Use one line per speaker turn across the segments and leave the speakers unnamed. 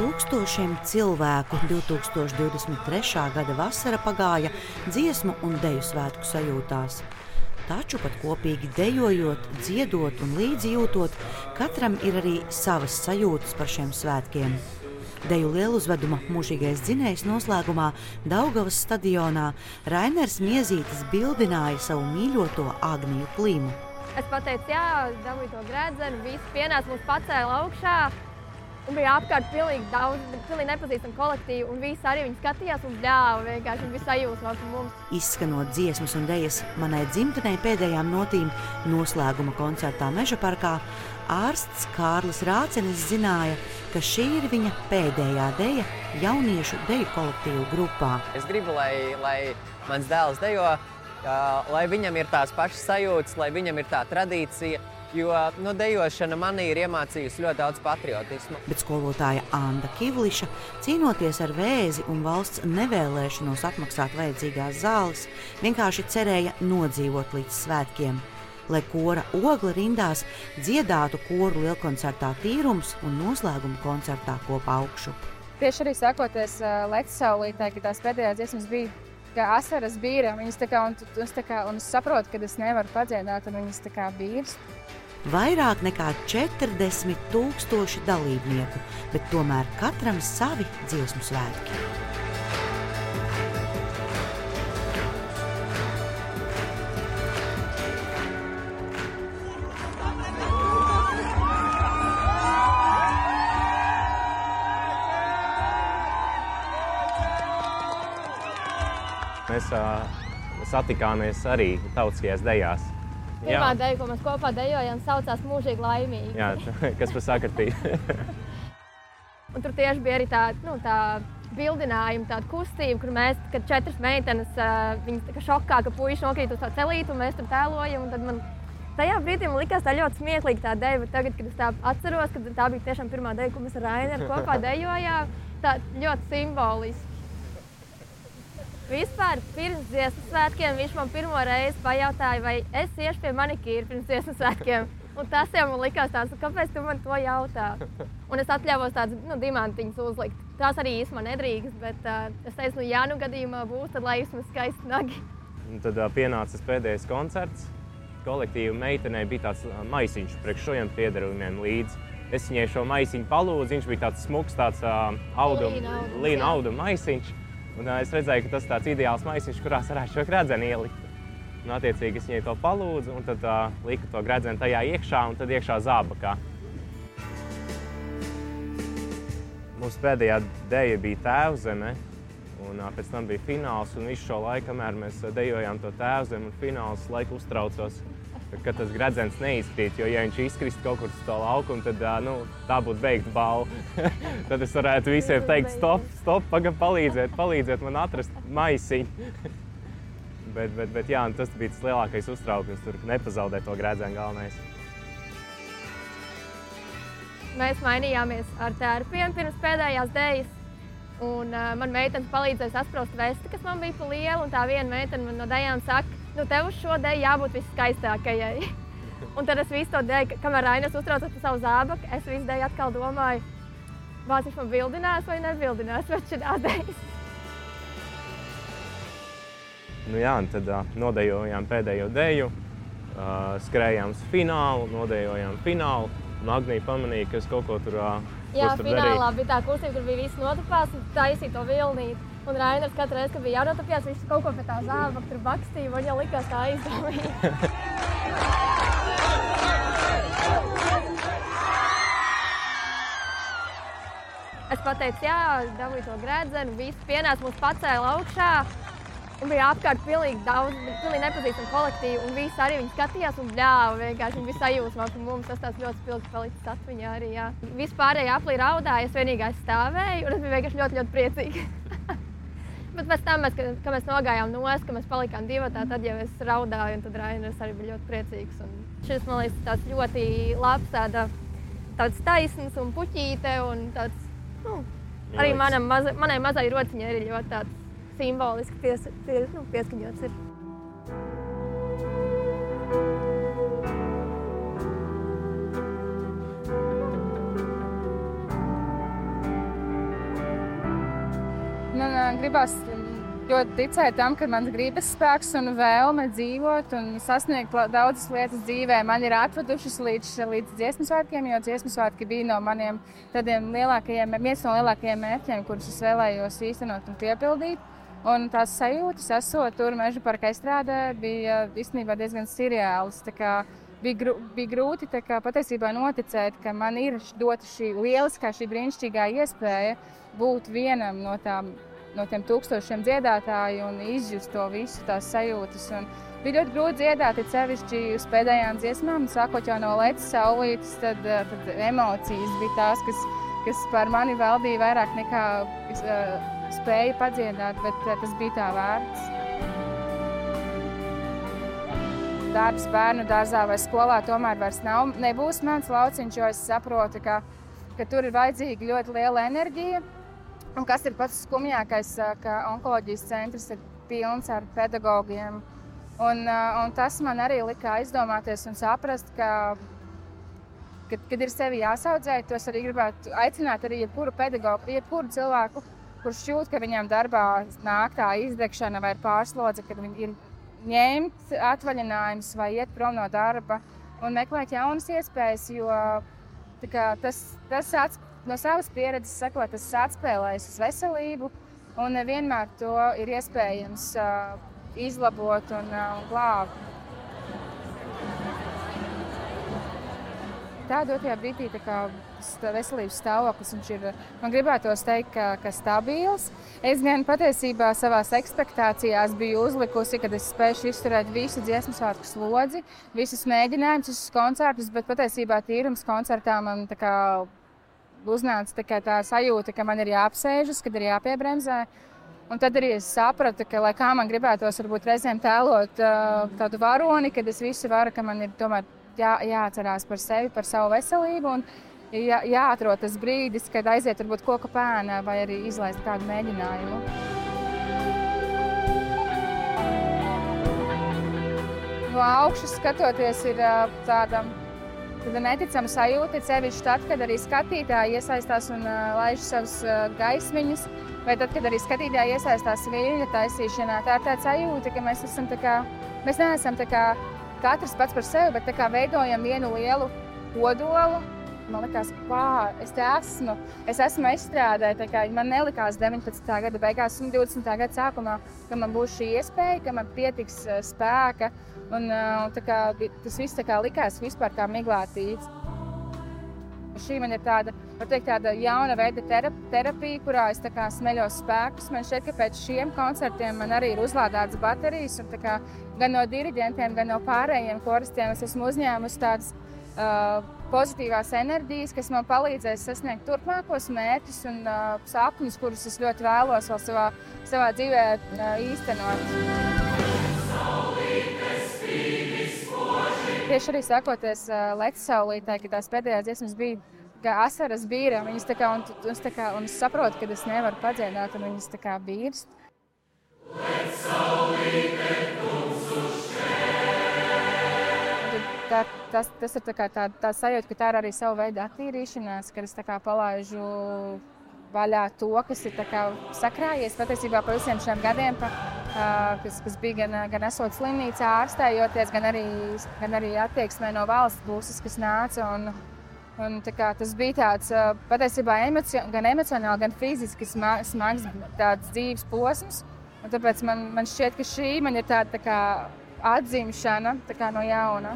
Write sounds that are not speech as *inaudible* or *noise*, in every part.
Tūkstošiem cilvēku 2023. gada vasara pagāja dziesmu un deju svētku sajūtās. Taču pat kopīgi dejojot, dziedot un līdzjūtot, katram ir arī savas sajūtas par šiem svētkiem. Deju lieluzveduma mūžīgais dzinējs noslēgumā Daugavas stadionā Rainers Miezītis bildināja savu mīļoto Agniju Klimu.
Es pateicu, jā, dabūju to grēdzenu, visi pienāca mums pacēla augšā. Un bija apkārt pilnīgi daudz, pilnīgi nepazīstami kolektīvi. Un visi arī viņi skatījās un bļāva vienkārši. Viņi bija sajūsmā par mums.
Izskanot dziesmas un dēļas manai dzimtenei pēdējām notīm noslēguma koncertā Meža parkā, ārsts Kārlis Rācenis zināja, ka šī ir viņa pēdējā dēļa jauniešu deju kolektīvu grupā.
Es gribu, lai, lai mans dēls dejo, lai viņam ir tās pašas sajūtas, lai viņam ir tā tradīcija. Jo nu, dejošana manī ir iemācījusi ļoti daudz patriotismu.
Bet skolotāja Anna Kivliša, cīnoties ar vēzi un valsts nevēlēšanos atmaksāt vajadzīgās zāles, vienkārši cerēja nodzīvot līdz svētkiem. Lai kora ogla rindās dziedātu koru lielkoncertā tīrums un noslēguma koncertā kopā augšu.
Tieši arī sākoties Lekts saulītē, kad tās pēdējās dziesmas bija kā asaras bīra. Viņas tā kā, un, tu, un, kā, un es saprotu, ka es nevaru padziedāt, un viņas tā kā bīras
vairāk nekā 40 tūkstoši dalībnieku, bet tomēr katram savi dziesmu svētki.
Mēs uh, satikāmies arī tautiskajās dejās.
Pirmā dēļa, ko mēs kopā dejojām, saucās Mūžīgi laimīgi.
Jā, kas par sakritību. *laughs*
tur tieši bija arī tā, nu, tā bildinājuma, tāda kustība, kur mēs, kad četras meitenes, viņas tā kā šokā, ka puiši nokrīt uz tā celītu, un mēs tur tēlojam. Man, tajā brīdī man likās tā ļoti smieklīgi tā deja, bet tagad, kad es tā atceros, ka tā bija tiešām pirmā deja, ko mēs ar Raineru kopā dejojām, tā ļoti simboliski. Vispār pirms dziesmu svētkiem viņš man pirmo reizi pajautāja, vai es iešu pie manikīra pirms dziesmu svētkiem. Un tas jau man likās tāds, kāpēc tu man to jautā? Un es atļāvos tādas nu, diamantiņas uzlikt. Tās arī īstenībā nedrīkst, bet uh, es teicu, nu, ja nu gadījumā būs, tad lai vismaz skaisti nagi.
Un tad uh, pienāca pēdējais koncerts. Kolektīva meitenei bija tāds uh, maisiņš priekš šiem piedarījumiem līdzi. Es viņai šo maisiņu palūdzu, viņš bija tāds smuks, tāds uh, auduma, līna auduma maisiņš. Un, uh, es redzēju, ka tas tāds ideāls maisiņš, kurā varētu šo gredzenu ielikt. Un, attiecīgi, es viņai to palūdzu, un tad uh, liku to gredzenu tajā iekšā, un tad iekšā zābakā. Mūsu pēdējā dēļa bija tēvzeme, un uh, pēc tam bija fināls. Un visu šo laiku, kamēr mēs dejojām to tēvzemi, un fināls laiku uztraucos ka tas gredzens neizkrīt. Jo, ja viņš izkrist kaut kur uz to laukumu, tad nu, tā būtu beigta balva. *laughs* tad es varētu visiem teikt, stop, stop pagaidi, palīdziet, palīdziet man atrast maisiņu. *laughs* bet, bet, bet jā, tas bija tas lielākais uztraukums, tur nepazaudēt to gredzenu galvenais.
Mēs mainījāmies ar tērpiem pirms pēdējās dēļas. Un uh, man meitene palīdzēja sasprāst vesti, kas man bija pa lielu. Tā viena meitene man no dēļām saka, nu, tev uz šo dēļu jābūt viskaistākajai. *laughs* un tad es visu to dēļu, kamēr Rainas uztraucas par savu zābaku, es visu dēļu atkal domāju, vai viņš man bildinās vai nebildinās pēc *laughs* šīs dēļas.
Nu jā, tad uh, nodejojām pēdējo dēļu, uh, skrējām uz finālu, nodejojām finālu. Magnija pamanīja, ka es kaut ko tur uh,
Jā, finālā darīju. bija tā kustība, kur bija visi notupās un taisīja to vilnīti. Un Rainers katru reizi, kad bija jānotapjas, viņš kaut ko pie tā zāba tur bakstīja, man jau likās tā izdevīgi. es pateicu, jā, dabūju to grēdzenu, visi pienāca mums pacēla augšā. Un bija apkārt pilnīgi daudz, pilnīgi nepazīstami kolektīvi. Un visi arī viņi skatījās un bļāva. Vienkārši viņi bija sajūsmā par mums. Tas tāds ļoti spilgts palicis atmiņā arī. Jā. Vispārējie aplī raudāja, es vienīgais stāvēju. Un es biju vienkārši ļoti, ļoti priecīga. Bet pēc tam, mēs, kad, mēs nogājām no ostas, kad mēs palikām divi, tad jau es raudāju, un tad Rainers arī bija ļoti priecīgs. Un šis man liekas tāds ļoti labs, tāda, tāds taisns un puķīte. Un tāds, nu, arī manam, maza, manai mazai rociņai ir ļoti tāds simboliski pies, pie, nu, pieskaņots. Ir.
Gribās ļoti ticēt tam, ka mans gribas spēks un vēlme dzīvot un sasniegt daudzas lietas dzīvē man ir atvedušas līdz, līdz dziesmu svētkiem, jo dziesmu svētki bija no maniem tādiem lielākajiem, viens no lielākajiem mērķiem, kurus es vēlējos īstenot un piepildīt. Un tās sajūtas, esot tur meža parka izstrādē, bija īstenībā diezgan seriāls. Bija, gru, bija grūti kā, patiesībā noticēt, ka man ir dota šī lieliskā, šī brīnišķīgā iespēja būt vienam no tām no tiem tūkstošiem dziedātāju un izjust to visu, tās sajūtas. Un bija ļoti grūti dziedāt, it sevišķi uz pēdējām dziesmām, sākot jau no Latvijas saulītes, tad, eh, tad emocijas bija tās, kas, kas par mani valdīja vairāk nekā es, uh, spēja padziedāt, bet uh, tas bija tā vērts. Darbs bērnu dārzā vai skolā tomēr vairs nav, nebūs mans lauciņš, jo es saprotu, ka, ka tur ir vajadzīga ļoti liela enerģija Un kas ir pats skumjākais, ka onkoloģijas centrs ir pilns ar pedagogiem. Un, un tas man arī lika aizdomāties un saprast, ka, kad, kad ir sevi jāsaudzē, to es arī gribētu aicināt arī jebkuru pedagogu, jebkuru cilvēku, kurš jūt, ka viņam darbā nāk tā izdegšana vai pārslodze, kad viņi ir ņemt atvaļinājums vai iet prom no darba un meklēt jaunas iespējas, jo kā, tas, tas atspēj no savas pieredzes sakot, tas atspēlējas uz veselību, un nevienmēr to ir iespējams uh, izlabot un, uh, un glābt. Tā dotajā brīdī tā veselības stāvoklis ir, man gribētos teikt, ka, ka stabils. Es gan patiesībā savā expectācijās biju uzlikusi, ka es spēšu izturēt visu dziesmu svētku slodzi, visus mēģinājumus, visus koncertus, bet patiesībā tīrums koncertā man tā kā uznāca tā, tā sajūta, ka man ir jāapsēžas, kad ir jāpiebremzē. Un tad arī es sapratu, ka, lai kā man gribētos, varbūt reizēm tēlot uh, tādu varoni, kad es visu varu, ka man ir tomēr jā, jāatcerās par sevi, par savu veselību. Un, jā, jāatrod tas brīdis, kad aiziet varbūt koka pēna vai arī izlaist kādu mēģinājumu. No augšas skatoties, ir uh, tāda neticama sajūta, sevišķi tad, kad arī skatītāji iesaistās un laiž savus gaismiņus, vai tad, kad arī skatītāji iesaistās viļņu taisīšanā. Tā ir tāda sajūta, ka mēs, esam, kā, mēs neesam kā, katrs pats par sevi, bet kā, veidojam vienu lielu kodolu. Man liekas, ka es te esmu. Es esmu izstrādājis, kā man nelikās 19. gada beigās un 20. gada sākumā, ka man būs šī iespēja, ka man pietiks uh, spēka Un, uh, kā, tas viss kā, likās vispār kā miglātīts. Šī man ir tāda, teikt, tāda jauna veida terapija, kurā es kā, smeļos spēkus. Man šķiet, ka pēc šiem koncertiem man arī ir uzlādētas baterijas. Un, kā, gan no diriģentiem, gan no pārējiem koristiem es esmu uzņēmusi tādas pozitīvās enerģijas, kas man palīdzēs sasniegt turpmākos mērķus un sapņus, kurus es ļoti vēlos vēl savā, savā dzīvē īstenot. Tieši arī sakoties uh, Latvijas saulītē, ka tās pēdējās dziesmas bija kā asaras bīra. Viņas tā kā, un, un, tā kā, un es saprotu, ka es nevaru padziedāt, un viņas tā kā bīrst. Tā, tas, tas ir tā, tā, tā sajūta, ka tā ir arī sava veida attīrīšanās, kad es palaidu vaļā to, kas ir sakrājies patiesībā pa visiem šiem gadiem. Pa, kas, kas bija gan, gan esot slimnīcā, ārstējoties, gan arī, gan arī attieksmē no valsts puses, kas nāca. Un, un, kā, tas bija tāds patiesībā emocio, gan emocionāli, gan fiziski smags, smags dzīves posms. Tāpēc man, man šķiet, ka šī man ir tāda tā kā atzimšana tā kā no jauna.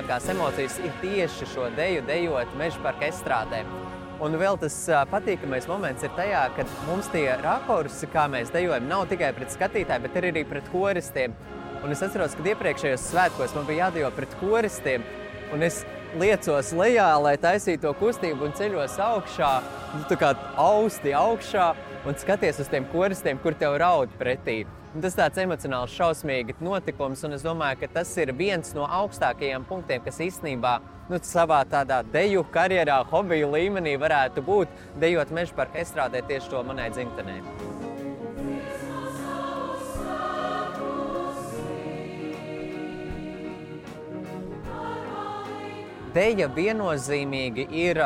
Lielākās emocijas ir tieši šo deju dejot meža parka estrādē. Un vēl tas patīkamais moments ir tajā, ka mums tie rakursi, kā mēs dejojam, nav tikai pret skatītājiem, bet arī pret koristiem. Un es atceros, ka iepriekšējos svētkos man bija jādejo pret koristiem, un es liecos lejā, lai taisītu to kustību un ceļos augšā, nu, tā kā austi augšā, un skaties uz tiem koristiem, kur tev raud pretī. Un tas tāds emocionāls, šausmīgs notikums, un es domāju, ka tas ir viens no augstākajiem punktiem, kas īstenībā nu, savā tādā deju karjerā, hobiju līmenī varētu būt dejot meža parka estrādē tieši to manai dzimtenei. Deja viennozīmīgi ir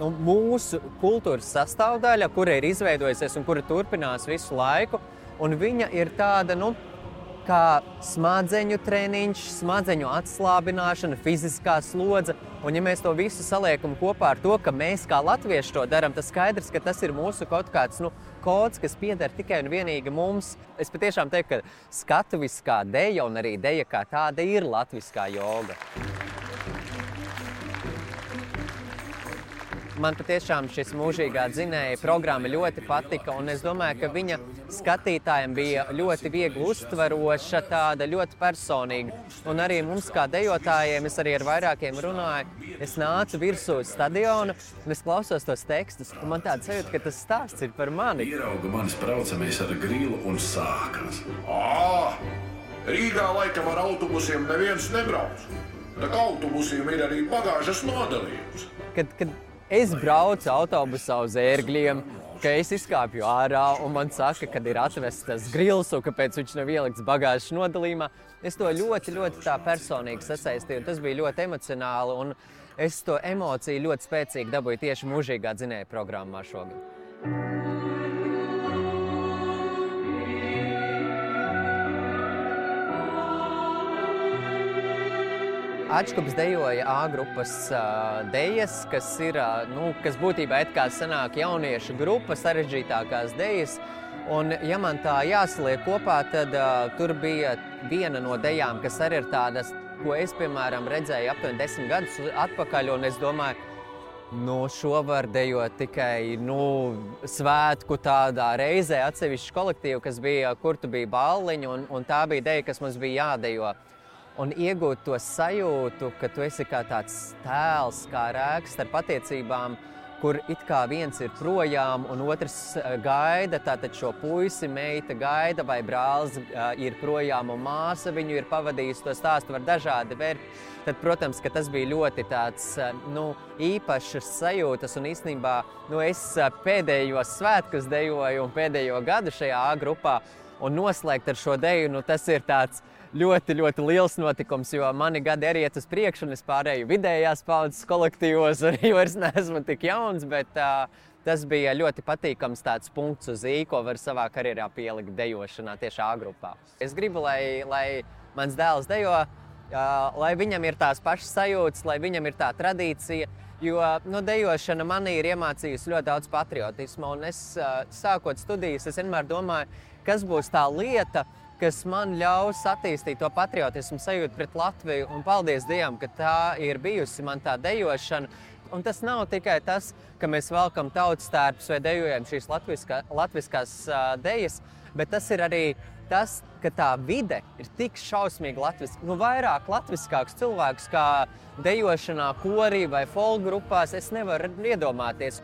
nu, mūsu kultūras sastāvdaļa, kura ir izveidojusies un kura turpinās visu laiku. Un viņa ir tāda, nu, kā smadzeņu treniņš, smadzeņu atslābināšana, fiziskā slodze. Un, ja mēs to visu saliekam kopā ar to, ka mēs kā latvieši to darām, tad skaidrs, ka tas ir mūsu kaut kāds nu, kods, kas pieder tikai un vienīgi mums. Es patiešām teiktu, ka skatuviskā deja un arī deja kā tāda ir latviskā joga. Man patiešām šis mūžīgā dzinēja programma ļoti patika, es domāju, ka viņa skatītājiem bija ļoti viegli uztveroša, tāda ļoti personīga. Un arī mums, kā dejotājiem, es arī ar vairākiem runāju, es nācu virsū stadiona, un es klausos tos tekstus, man tāds sajūta, ka tas stāsts ir par mani.
Ierauga manis braucamies ar grilu un sākās. Ā! Rīgā laikam ar autobusiem neviens nebrauc. Tā kā autobusiem ir arī bagāžas nodalījums.
Kad, kad es braucu autobusā uz ērgļiem, ka es izkāpju ārā un man saka, ka ir atvests tas grils un kāpēc viņš nav ielikts bagāžas nodalījumā. Es to ļoti, ļoti personīgi sasaistīju. Tas bija ļoti emocionāli un es to emociju ļoti spēcīgi dabūju tieši mūžīgā dzinēja programmā šogad. Atškups dejoja A grupas uh, dejas, kas ir, uh, nu, kas būtībā it kā sanāk jauniešu grupa, sarežģītākās dejas. Un, ja man tā jāsaliek kopā, tad uh, tur bija viena no dejām, kas arī ir tādas, ko es, piemēram, redzēju aptuveni desmit gadus atpakaļ, un es domāju, Nu, šo var dejot tikai nu, svētku tādā reizē, atsevišķu kolektīvu, kas bija, kur tu biji balliņi, un, un tā bija deja, kas mums bija jādejo un iegūt to sajūtu, ka tu esi kā tāds tēls, kā rēks starp attiecībām, kur it kā viens ir projām, un otrs eh, gaida. Tātad šo puisi, meita gaida, vai brālis uh, ir projām, un māsa viņu ir pavadījusi. To stāstu var dažādi vērt. Tad, protams, tas bija ļoti tāds, uh, nu, īpašs sajūtas, un īstenībā nu, es pēdējos svētkus dejoju un pēdējo gadu šajā A grupā, un noslēgt ar šo deju, nu, tas ir tāds ļoti, ļoti liels notikums, jo mani gadi arī iet uz priekšu, un es pārēju vidējās paudzes kolektīvos, *laughs* arī vairs neesmu tik jauns. Bet, uh, tas bija ļoti patīkams tāds punkts uz īņķa, ko var savā karjerā pielikt dejošanā tieši A grupā. Es gribu, lai, lai mans dēls dejo, uh, lai viņam ir tās pašas sajūtas, lai viņam ir tā tradīcija. Jo nu, dejošana manī ir iemācījusi ļoti daudz patriotismu. Un es, uh, sākot studijas, es vienmēr domāju, kas būs tā lieta, kas man ļaus attīstīt to patriotismu sajūtu pret Latviju. Un paldies Dievam, ka tā ir bijusi man tā dejošana. Un tas nav tikai tas, ka mēs velkam tautas tērpus vai dejojam šīs latviskā, latviskās uh, dejas, bet tas ir arī tas, ka tā vide ir tik šausmīgi latviska. Nu, vairāk latviskāks cilvēks kā dejošanā, korī vai folk grupās es nevaru iedomāties.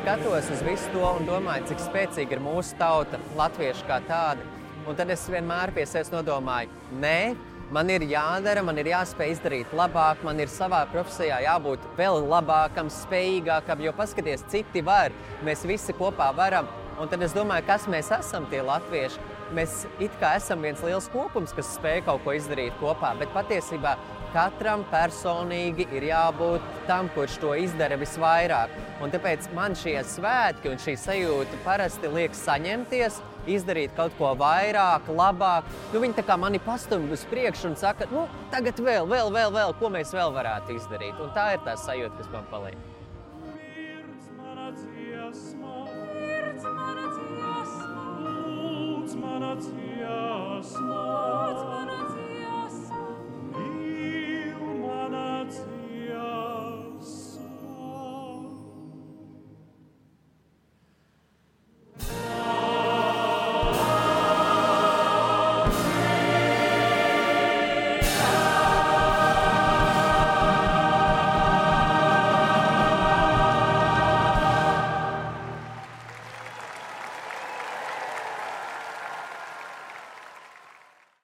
Skatos uz visu to un domāju, cik spēcīga ir mūsu tauta, latvieši kā tāda. Un tad es vienmēr pie sevis nodomāju, nē, man ir jādara, man ir jāspēj izdarīt labāk, man ir savā profesijā jābūt vēl labākam, spējīgākam, jo paskatieties, citi var, mēs visi kopā varam. Un tad es domāju, kas mēs esam tie latvieši. Mēs it kā esam viens liels kopums, kas spēj kaut ko izdarīt kopā, bet patiesībā Katram personīgi ir jābūt tam, kurš to izdara visvairāk. Un tāpēc man šie svētki un šī sajūta parasti liek saņemties, izdarīt kaut ko vairāk, labāk. Nu, viņi tā kā mani pastumj uz priekšu un saka, nu, tagad vēl, vēl, vēl, vēl, ko mēs vēl varētu izdarīt. Un tā ir tā sajūta, kas man paliek. Mana dziesma, lūdz mana dziesma, lūdz mana dziesma.